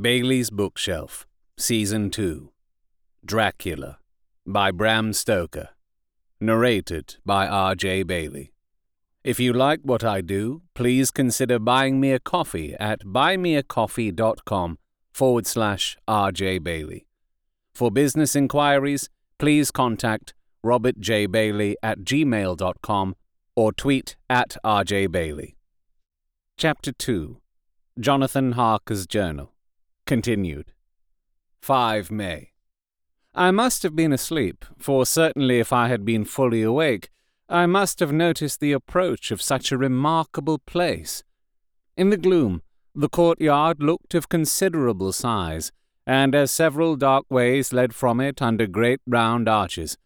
Bailey's Bookshelf, Season 2 Dracula by Bram Stoker. Narrated by R.J. Bailey. If you like what I do, please consider buying me a coffee at buymeacoffee.com forward slash R.J. Bailey. For business inquiries, please contact Robert J. Bailey at gmail.com or tweet at R.J. Bailey. Chapter 2 Jonathan Harker's Journal Continued. 5 May. I must have been asleep, for certainly if I had been fully awake, I must have noticed the approach of such a remarkable place. In the gloom, the courtyard looked of considerable size, and as several dark ways led from it under great round arches,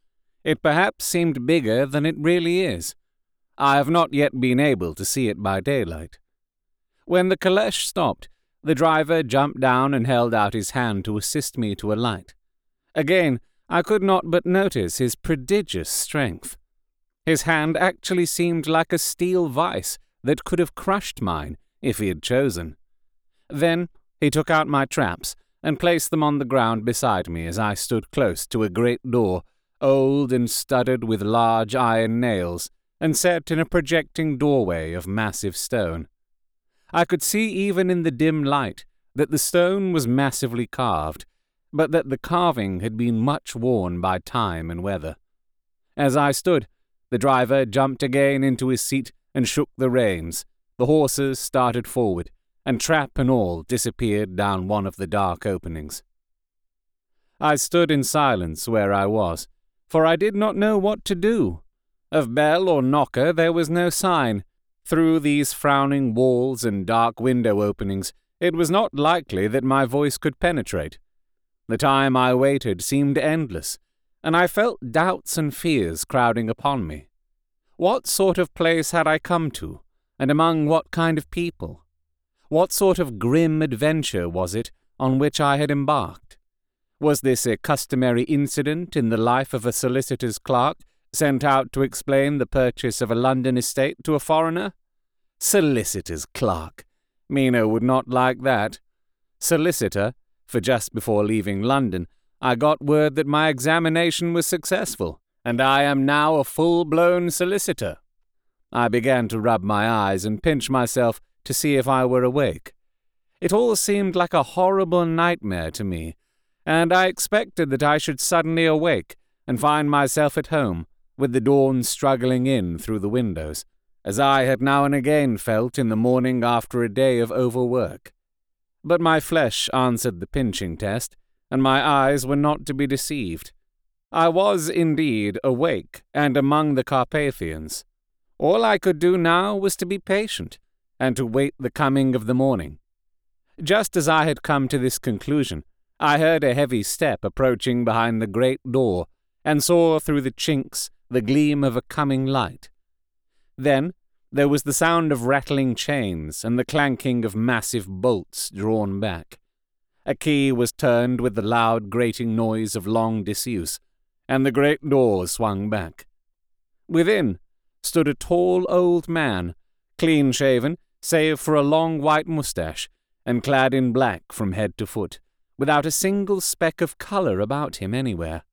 it perhaps seemed bigger than it really is. I have not yet been able to see it by daylight. When the caleche stopped, the driver jumped down and held out his hand to assist me to alight. Again, I could not but notice his prodigious strength. His hand actually seemed like a steel vice that could have crushed mine if he had chosen. Then he took out my traps and placed them on the ground beside me as I stood close to a great door, old and studded with large iron nails, and set in a projecting doorway of massive stone. I could see even in the dim light that the stone was massively carved, but that the carving had been much worn by time and weather. As I stood, the driver jumped again into his seat and shook the reins. The horses started forward, and trap and all disappeared down one of the dark openings. I stood in silence where I was, for I did not know what to do. Of bell or knocker there was no sign, through these frowning walls and dark window openings, it was not likely that my voice could penetrate. The time I waited seemed endless, and I felt doubts and fears crowding upon me. What sort of place had I come to, and among what kind of people? What sort of grim adventure was it on which I had embarked? Was this a customary incident in the life of a solicitor's clerk sent out to explain the purchase of a London estate to a foreigner? Solicitor's clerk. Mina would not like that. Solicitor, for just before leaving London, I got word that my examination was successful, and I am now a full blown solicitor. I began to rub my eyes and pinch myself to see if I were awake. It all seemed like a horrible nightmare to me, and I expected that I should suddenly awake and find myself at home, with the dawn struggling in through the windows, as I had now and again felt in the morning after a day of overwork. But my flesh answered the pinching test, and my eyes were not to be deceived. I was indeed awake and among the Carpathians. All I could do now was to be patient, and to wait the coming of the morning. Just as I had come to this conclusion, I heard a heavy step approaching behind the great door, and saw through the chinks the gleam of a coming light. Then there was the sound of rattling chains and the clanking of massive bolts drawn back. A key was turned with the loud grating noise of long disuse, and the great door swung back. Within stood a tall old man, clean shaven, save for a long white moustache, and clad in black from head to foot, without a single speck of colour about him anywhere.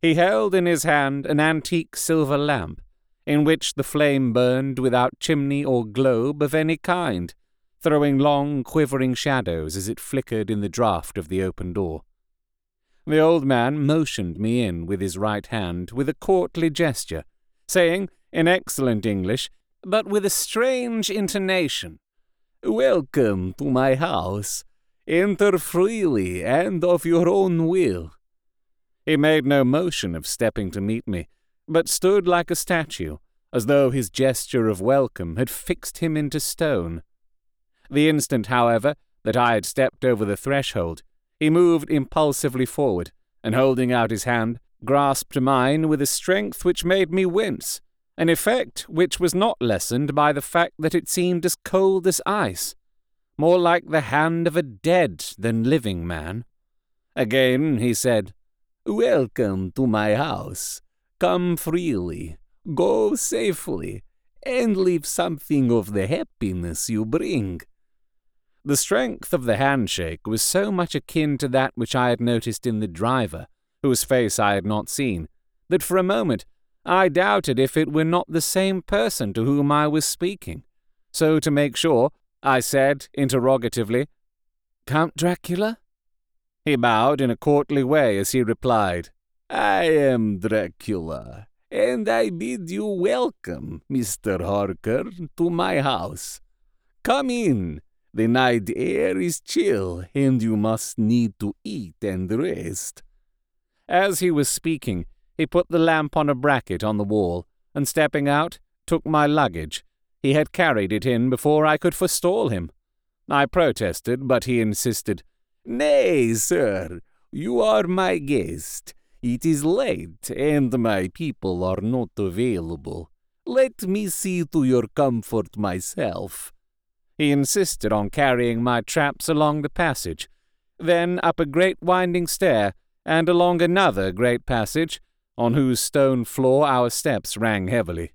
He held in his hand an antique silver lamp, in which the flame burned without chimney or globe of any kind, throwing long quivering shadows as it flickered in the draught of the open door. The old man motioned me in with his right hand with a courtly gesture, saying, in excellent English, but with a strange intonation, Welcome to my house. Enter freely and of your own will. He made no motion of stepping to meet me, but stood like a statue, as though his gesture of welcome had fixed him into stone. The instant, however, that I had stepped over the threshold, he moved impulsively forward, and holding out his hand, grasped mine with a strength which made me wince, an effect which was not lessened by the fact that it seemed as cold as ice, more like the hand of a dead than living man. Again he said, Welcome to my house. Come freely, go safely, and leave something of the happiness you bring. The strength of the handshake was so much akin to that which I had noticed in the driver, whose face I had not seen, that for a moment I doubted if it were not the same person to whom I was speaking. So, to make sure, I said interrogatively, Count Dracula? He bowed in a courtly way as he replied, I am Dracula, and I bid you welcome, Mr. Harker, to my house. Come in. The night air is chill, and you must need to eat and rest. As he was speaking, he put the lamp on a bracket on the wall, and stepping out, took my luggage. He had carried it in before I could forestall him. I protested, but he insisted. Nay, sir, you are my guest. It is late, and my people are not available. Let me see to your comfort myself. He insisted on carrying my traps along the passage, then up a great winding stair, and along another great passage, on whose stone floor our steps rang heavily.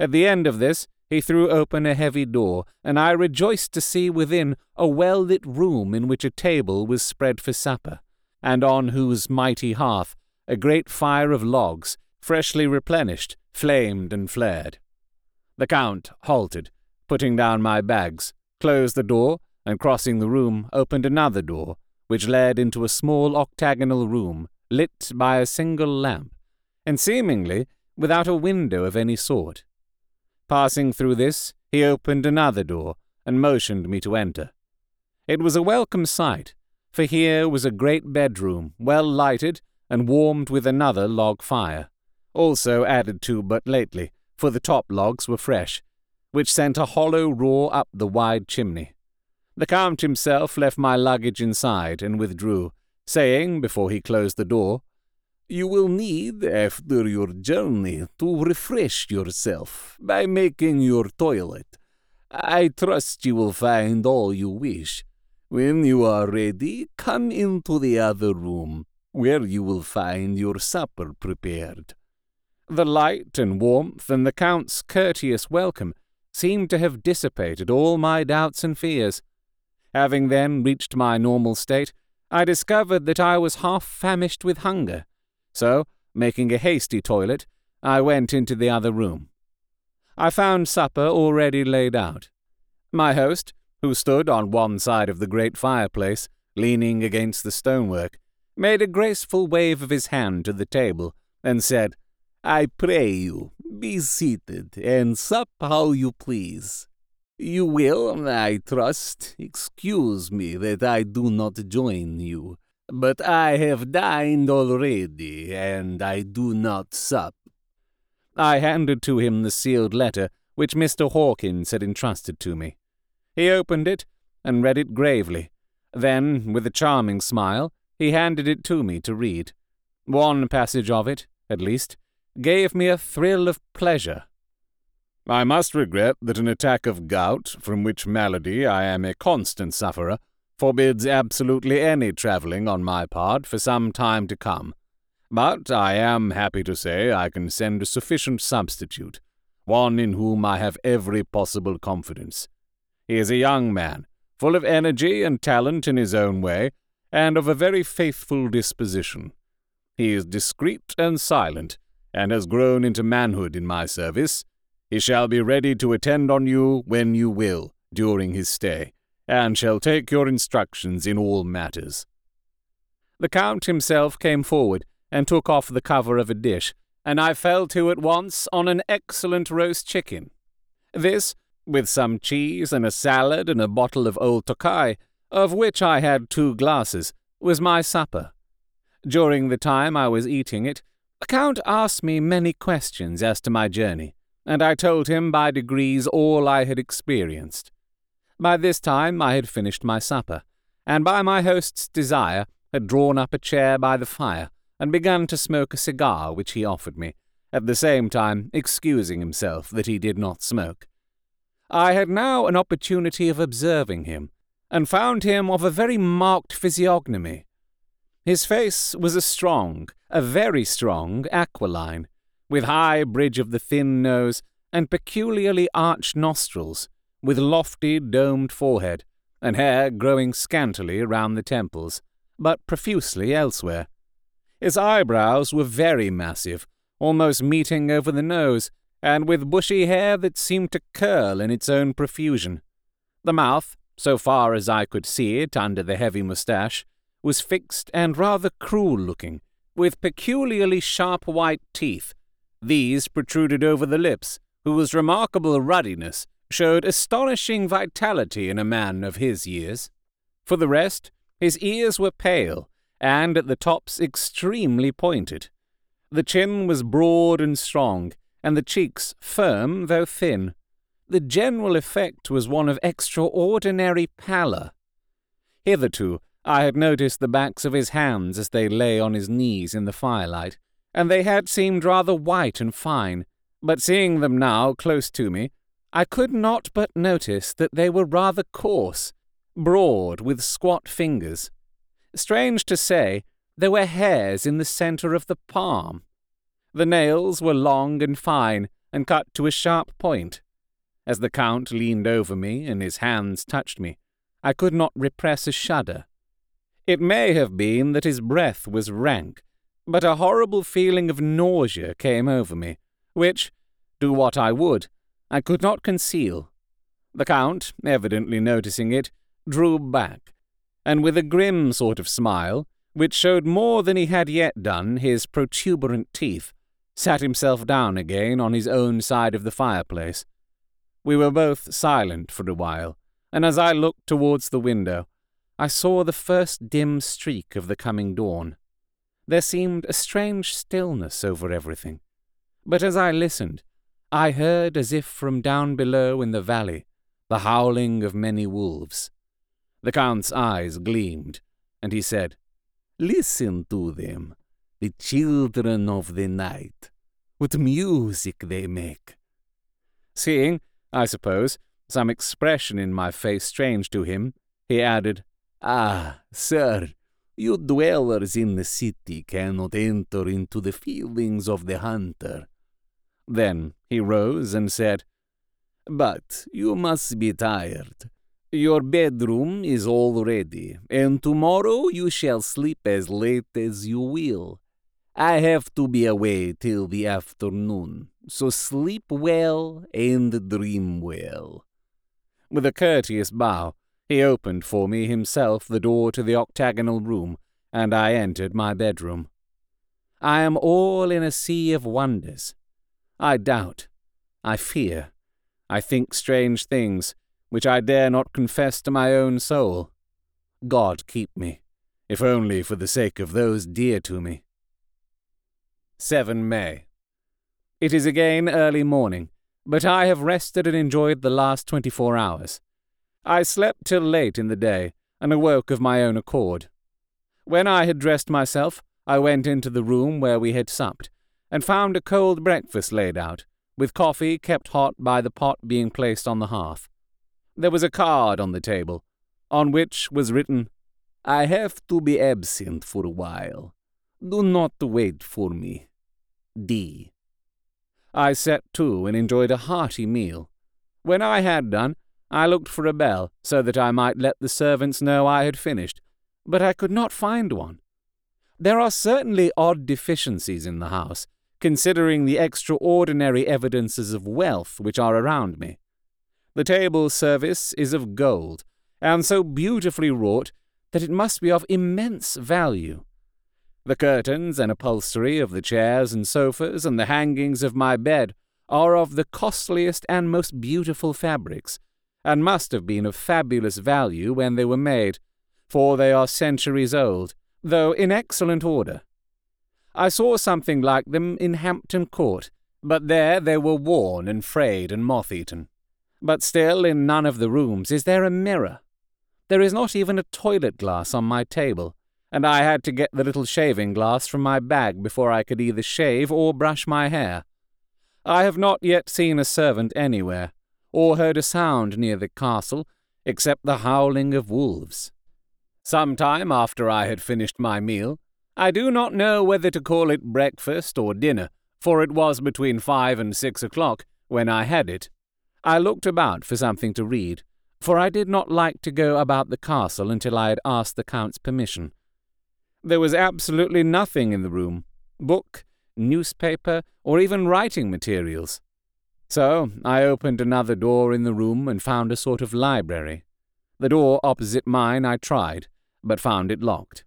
At the end of this, he threw open a heavy door, and I rejoiced to see within a well lit room in which a table was spread for supper, and on whose mighty hearth a great fire of logs, freshly replenished, flamed and flared. The Count halted, putting down my bags, closed the door, and crossing the room, opened another door, which led into a small octagonal room, lit by a single lamp, and seemingly without a window of any sort. Passing through this, he opened another door, and motioned me to enter. It was a welcome sight, for here was a great bedroom, well lighted, and warmed with another log fire, also added to but lately, for the top logs were fresh, which sent a hollow roar up the wide chimney. The Count himself left my luggage inside and withdrew, saying, before he closed the door, You will need, after your journey, to refresh yourself by making your toilet. I trust you will find all you wish. When you are ready, come into the other room, where you will find your supper prepared. The light and warmth and the Count's courteous welcome seemed to have dissipated all my doubts and fears. Having then reached my normal state, I discovered that I was half famished with hunger. So, making a hasty toilet, I went into the other room. I found supper already laid out. My host, who stood on one side of the great fireplace, leaning against the stonework, made a graceful wave of his hand to the table, and said, I pray you, be seated, and sup how you please. You will, I trust, excuse me that I do not join you, but I have dined already, and I do not sup. I handed to him the sealed letter which Mr. Hawkins had entrusted to me. He opened it and read it gravely. Then, with a charming smile, he handed it to me to read. One passage of it, at least, gave me a thrill of pleasure. I must regret that an attack of gout, from which malady I am a constant sufferer, forbids absolutely any travelling on my part for some time to come. But I am happy to say I can send a sufficient substitute, one in whom I have every possible confidence. He is a young man, full of energy and talent in his own way, and of a very faithful disposition. He is discreet and silent, and has grown into manhood in my service, he shall be ready to attend on you when you will during his stay, and shall take your instructions in all matters. The Count himself came forward and took off the cover of a dish, and I fell to at once on an excellent roast chicken. This, with some cheese and a salad and a bottle of old Tokai, of which I had two glasses, was my supper. During the time I was eating it, the Count asked me many questions as to my journey, and I told him by degrees all I had experienced. By this time I had finished my supper, and by my host's desire had drawn up a chair by the fire and begun to smoke a cigar which he offered me, at the same time excusing himself that he did not smoke. I had now an opportunity of observing him, and found him of a very marked physiognomy, his face was a strong, a very strong, aquiline, with high bridge of the thin nose and peculiarly arched nostrils, with lofty domed forehead, and hair growing scantily round the temples, but profusely elsewhere. His eyebrows were very massive, almost meeting over the nose, and with bushy hair that seemed to curl in its own profusion. The mouth, so far as I could see it under the heavy moustache, was fixed and rather cruel looking, with peculiarly sharp white teeth. These protruded over the lips, whose remarkable ruddiness showed astonishing vitality in a man of his years. For the rest, his ears were pale, and at the tops extremely pointed. The chin was broad and strong, and the cheeks firm though thin. The general effect was one of extraordinary pallor. Hitherto, I had noticed the backs of his hands as they lay on his knees in the firelight, and they had seemed rather white and fine, but seeing them now close to me, I could not but notice that they were rather coarse, broad, with squat fingers. Strange to say, there were hairs in the centre of the palm. The nails were long and fine, and cut to a sharp point. As the Count leaned over me and his hands touched me, I could not repress a shudder. It may have been that his breath was rank, but a horrible feeling of nausea came over me, which, do what I would, I could not conceal. The Count, evidently noticing it, drew back, and with a grim sort of smile, which showed more than he had yet done his protuberant teeth, sat himself down again on his own side of the fireplace. We were both silent for a while, and as I looked towards the window, I saw the first dim streak of the coming dawn. There seemed a strange stillness over everything, but as I listened, I heard as if from down below in the valley the howling of many wolves. The Count's eyes gleamed, and he said, Listen to them, the children of the night. What music they make! Seeing, I suppose, some expression in my face strange to him, he added, Ah, sir, you dwellers in the city cannot enter into the feelings of the hunter. Then he rose and said, But you must be tired. Your bedroom is all ready, and tomorrow you shall sleep as late as you will. I have to be away till the afternoon, so sleep well and dream well. With a courteous bow, he opened for me himself the door to the octagonal room, and I entered my bedroom. I am all in a sea of wonders. I doubt, I fear, I think strange things, which I dare not confess to my own soul. God keep me, if only for the sake of those dear to me. 7 May. It is again early morning, but I have rested and enjoyed the last twenty four hours. I slept till late in the day, and awoke of my own accord. When I had dressed myself, I went into the room where we had supped, and found a cold breakfast laid out, with coffee kept hot by the pot being placed on the hearth. There was a card on the table, on which was written, I have to be absent for a while. Do not wait for me. D. I set to and enjoyed a hearty meal. When I had done, I looked for a bell so that I might let the servants know I had finished, but I could not find one. There are certainly odd deficiencies in the house, considering the extraordinary evidences of wealth which are around me. The table service is of gold, and so beautifully wrought that it must be of immense value. The curtains and upholstery of the chairs and sofas and the hangings of my bed are of the costliest and most beautiful fabrics, and must have been of fabulous value when they were made, for they are centuries old, though in excellent order. I saw something like them in Hampton Court, but there they were worn and frayed and moth-eaten. But still, in none of the rooms is there a mirror. There is not even a toilet glass on my table, and I had to get the little shaving glass from my bag before I could either shave or brush my hair. I have not yet seen a servant anywhere, or heard a sound near the castle, except the howling of wolves. Some time after I had finished my meal, I do not know whether to call it breakfast or dinner, for it was between five and six o'clock when I had it, I looked about for something to read, for I did not like to go about the castle until I had asked the Count's permission. There was absolutely nothing in the room book, newspaper, or even writing materials. So I opened another door in the room and found a sort of library. The door opposite mine I tried, but found it locked.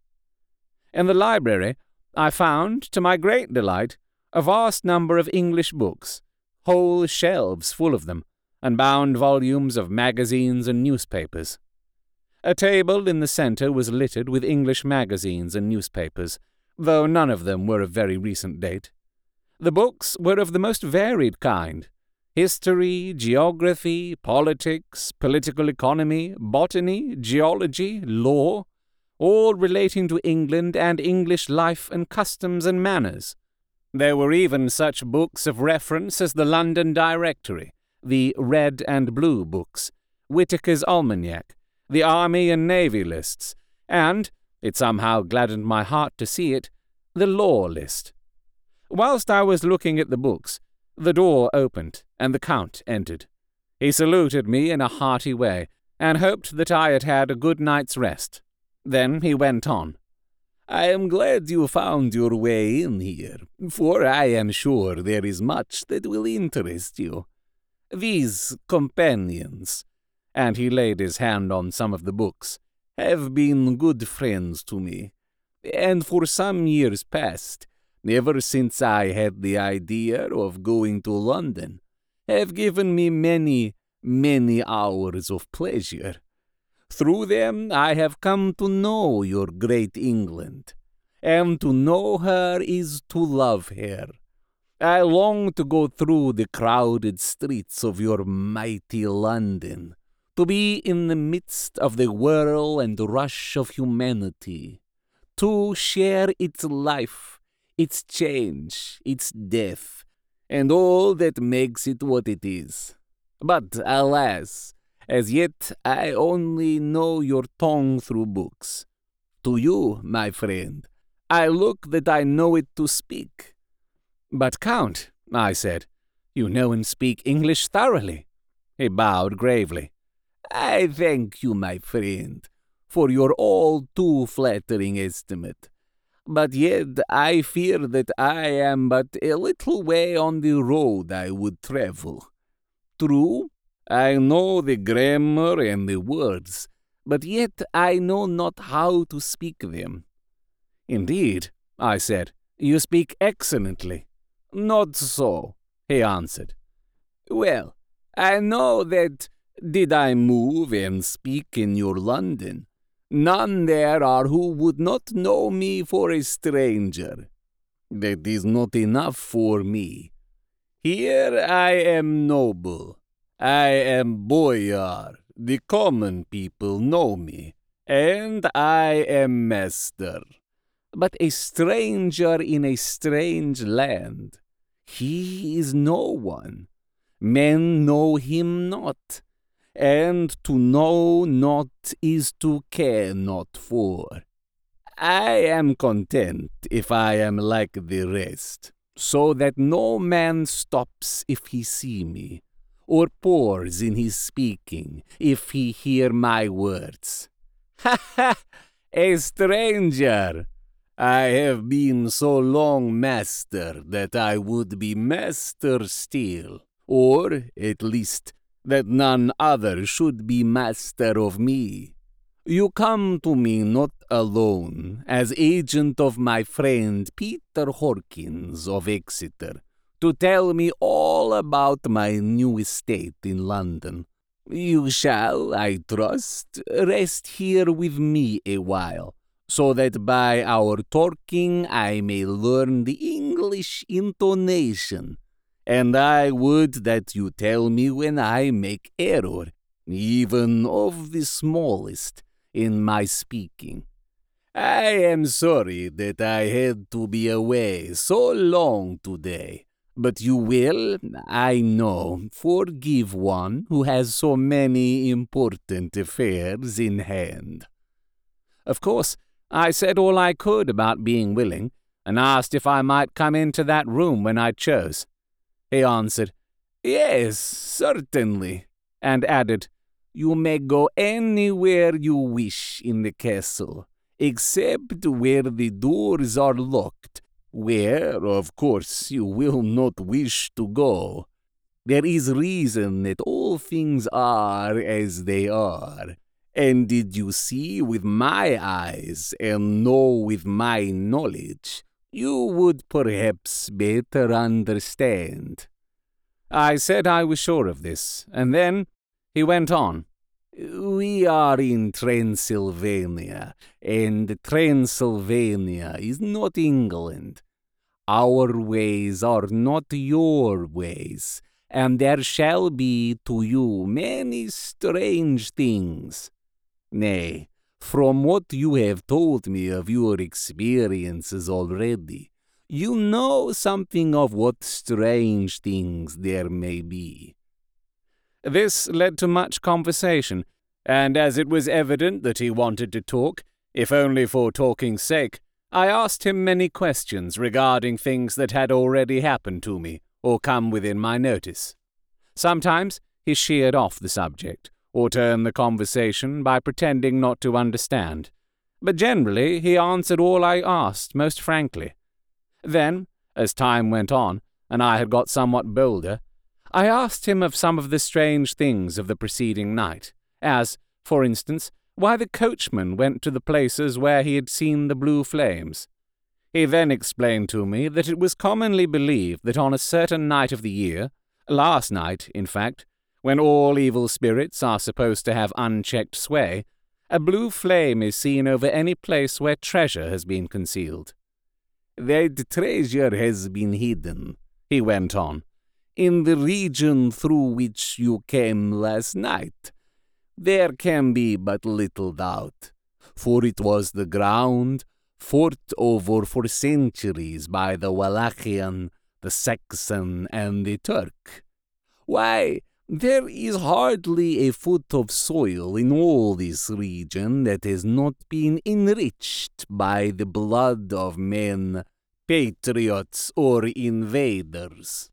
In the library, I found, to my great delight, a vast number of English books, whole shelves full of them, and bound volumes of magazines and newspapers. A table in the centre was littered with English magazines and newspapers, though none of them were of very recent date. The books were of the most varied kind history, geography, politics, political economy, botany, geology, law, all relating to England and English life and customs and manners. There were even such books of reference as the London Directory, the Red and Blue books, Whitaker's Almanac, the Army and Navy lists, and, it somehow gladdened my heart to see it, the Law list. Whilst I was looking at the books, the door opened, and the Count entered. He saluted me in a hearty way, and hoped that I had had a good night's rest. Then he went on. I am glad you found your way in here, for I am sure there is much that will interest you. These companions, and he laid his hand on some of the books, have been good friends to me, and for some years past, ever since I had the idea of going to London, have given me many, many hours of pleasure. Through them I have come to know your great England, and to know her is to love her. I long to go through the crowded streets of your mighty London, to be in the midst of the whirl and rush of humanity, to share its life, its change, its death, and all that makes it what it is. But alas, as yet I only know your tongue through books. To you, my friend, I look that I know it to speak. But, Count, I said, you know and speak English thoroughly. He bowed gravely. I thank you, my friend, for your all too flattering estimate. But yet I fear that I am but a little way on the road I would travel. True, I know the grammar and the words, but yet I know not how to speak them. Indeed, I said, you speak excellently. Not so, he answered. Well, I know that, did I move and speak in your London, none there are who would not know me for a stranger. That is not enough for me. Here I am noble, I am boyar, the common people know me, and I am master. But a stranger in a strange land, he is no one. Men know him not, and to know not is to care not for. I am content if I am like the rest, so that no man stops if he see me or pause in his speaking, if he hear my words. Ha ha! A stranger! I have been so long master that I would be master still, or, at least, that none other should be master of me. You come to me not alone, as agent of my friend Peter Hawkins of Exeter, to tell me all about my new estate in London. You shall, I trust, rest here with me a while, so that by our talking I may learn the English intonation. And I would that you tell me when I make error, even of the smallest, in my speaking. I am sorry that I had to be away so long today. But you will, I know, forgive one who has so many important affairs in hand. Of course, I said all I could about being willing, and asked if I might come into that room when I chose. He answered, Yes, certainly, and added, You may go anywhere you wish in the castle, except where the doors are locked, where, of course, you will not wish to go. There is reason that all things are as they are. And did you see with my eyes and know with my knowledge, you would perhaps better understand. I said I was sure of this, and then he went on. We are in Transylvania, and Transylvania is not England. Our ways are not your ways, and there shall be to you many strange things. Nay, from what you have told me of your experiences already, you know something of what strange things there may be. This led to much conversation, and as it was evident that he wanted to talk, if only for talking's sake, I asked him many questions regarding things that had already happened to me or come within my notice. Sometimes he sheered off the subject, or turned the conversation by pretending not to understand, but generally he answered all I asked most frankly. Then, as time went on, and I had got somewhat bolder, I asked him of some of the strange things of the preceding night, as, for instance, why the coachman went to the places where he had seen the blue flames. He then explained to me that it was commonly believed that on a certain night of the year, last night, in fact, when all evil spirits are supposed to have unchecked sway, a blue flame is seen over any place where treasure has been concealed. That treasure has been hidden, he went on, in the region through which you came last night. There can be but little doubt, for it was the ground fought over for centuries by the Wallachian, the Saxon, and the Turk. Why, there is hardly a foot of soil in all this region that has not been enriched by the blood of men, patriots or invaders.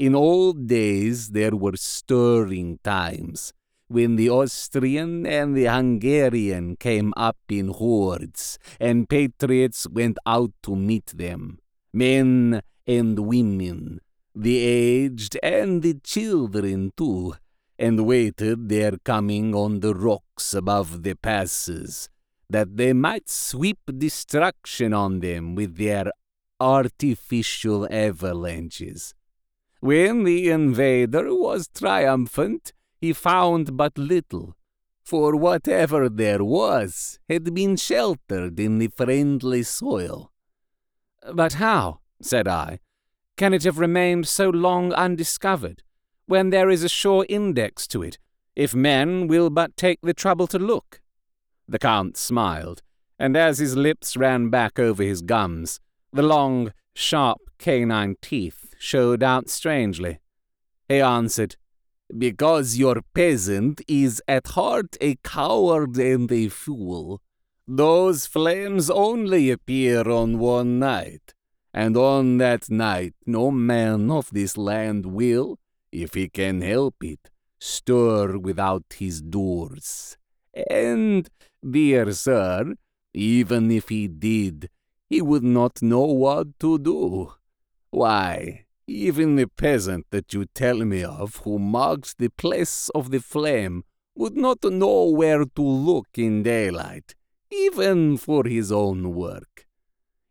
In old days there were stirring times, when the Austrian and the Hungarian came up in hordes, and patriots went out to meet them, men and women, the aged and the children too, and waited their coming on the rocks above the passes, that they might sweep destruction on them with their artificial avalanches. When the invader was triumphant, he found but little, for whatever there was had been sheltered in the friendly soil. But how, said I, can it have remained so long undiscovered, when there is a sure index to it, if men will but take the trouble to look? The Count smiled, and as his lips ran back over his gums, the long, sharp canine teeth showed out strangely. He answered, Because your peasant is at heart a coward and a fool. Those flames only appear on one night and on that night no man of this land will, if he can help it, stir without his doors. And, dear sir, even if he did, he would not know what to do. Why, even the peasant that you tell me of, who marks the place of the flame, would not know where to look in daylight, even for his own work.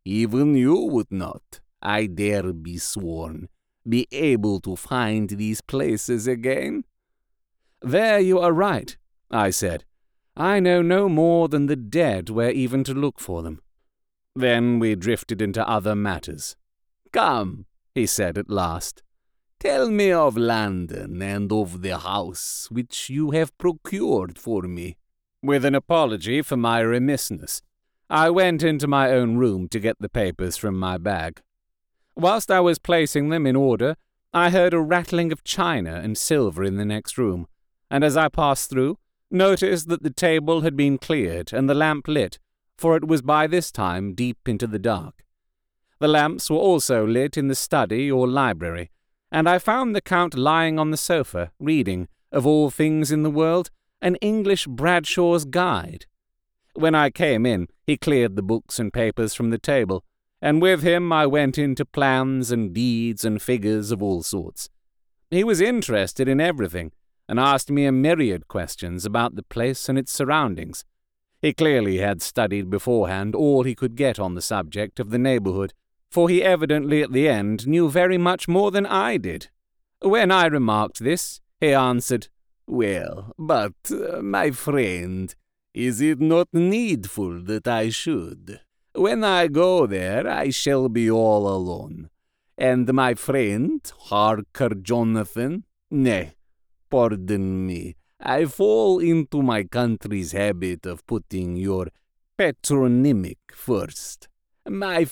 Even you would not, I dare be sworn, be able to find these places again? There you are right, I said. I know no more than the dead where even to look for them. Then we drifted into other matters. Come, he said at last. Tell me of London and of the house which you have procured for me. With an apology for my remissness, I went into my own room to get the papers from my bag. Whilst I was placing them in order, I heard a rattling of china and silver in the next room, and as I passed through, noticed that the table had been cleared and the lamp lit, for it was by this time deep into the dark. The lamps were also lit in the study or library, and I found the Count lying on the sofa, reading, of all things in the world, an English Bradshaw's Guide. When I came in, he cleared the books and papers from the table, and with him I went into plans and deeds and figures of all sorts. He was interested in everything, and asked me a myriad questions about the place and its surroundings. He clearly had studied beforehand all he could get on the subject of the neighbourhood, for he evidently at the end knew very much more than I did. When I remarked this, he answered, Well, but, uh, my friend, is it not needful that I should? When I go there, I shall be all alone. And my friend, Harker Jonathan, nay, pardon me, I fall into my country's habit of putting your patronymic first. My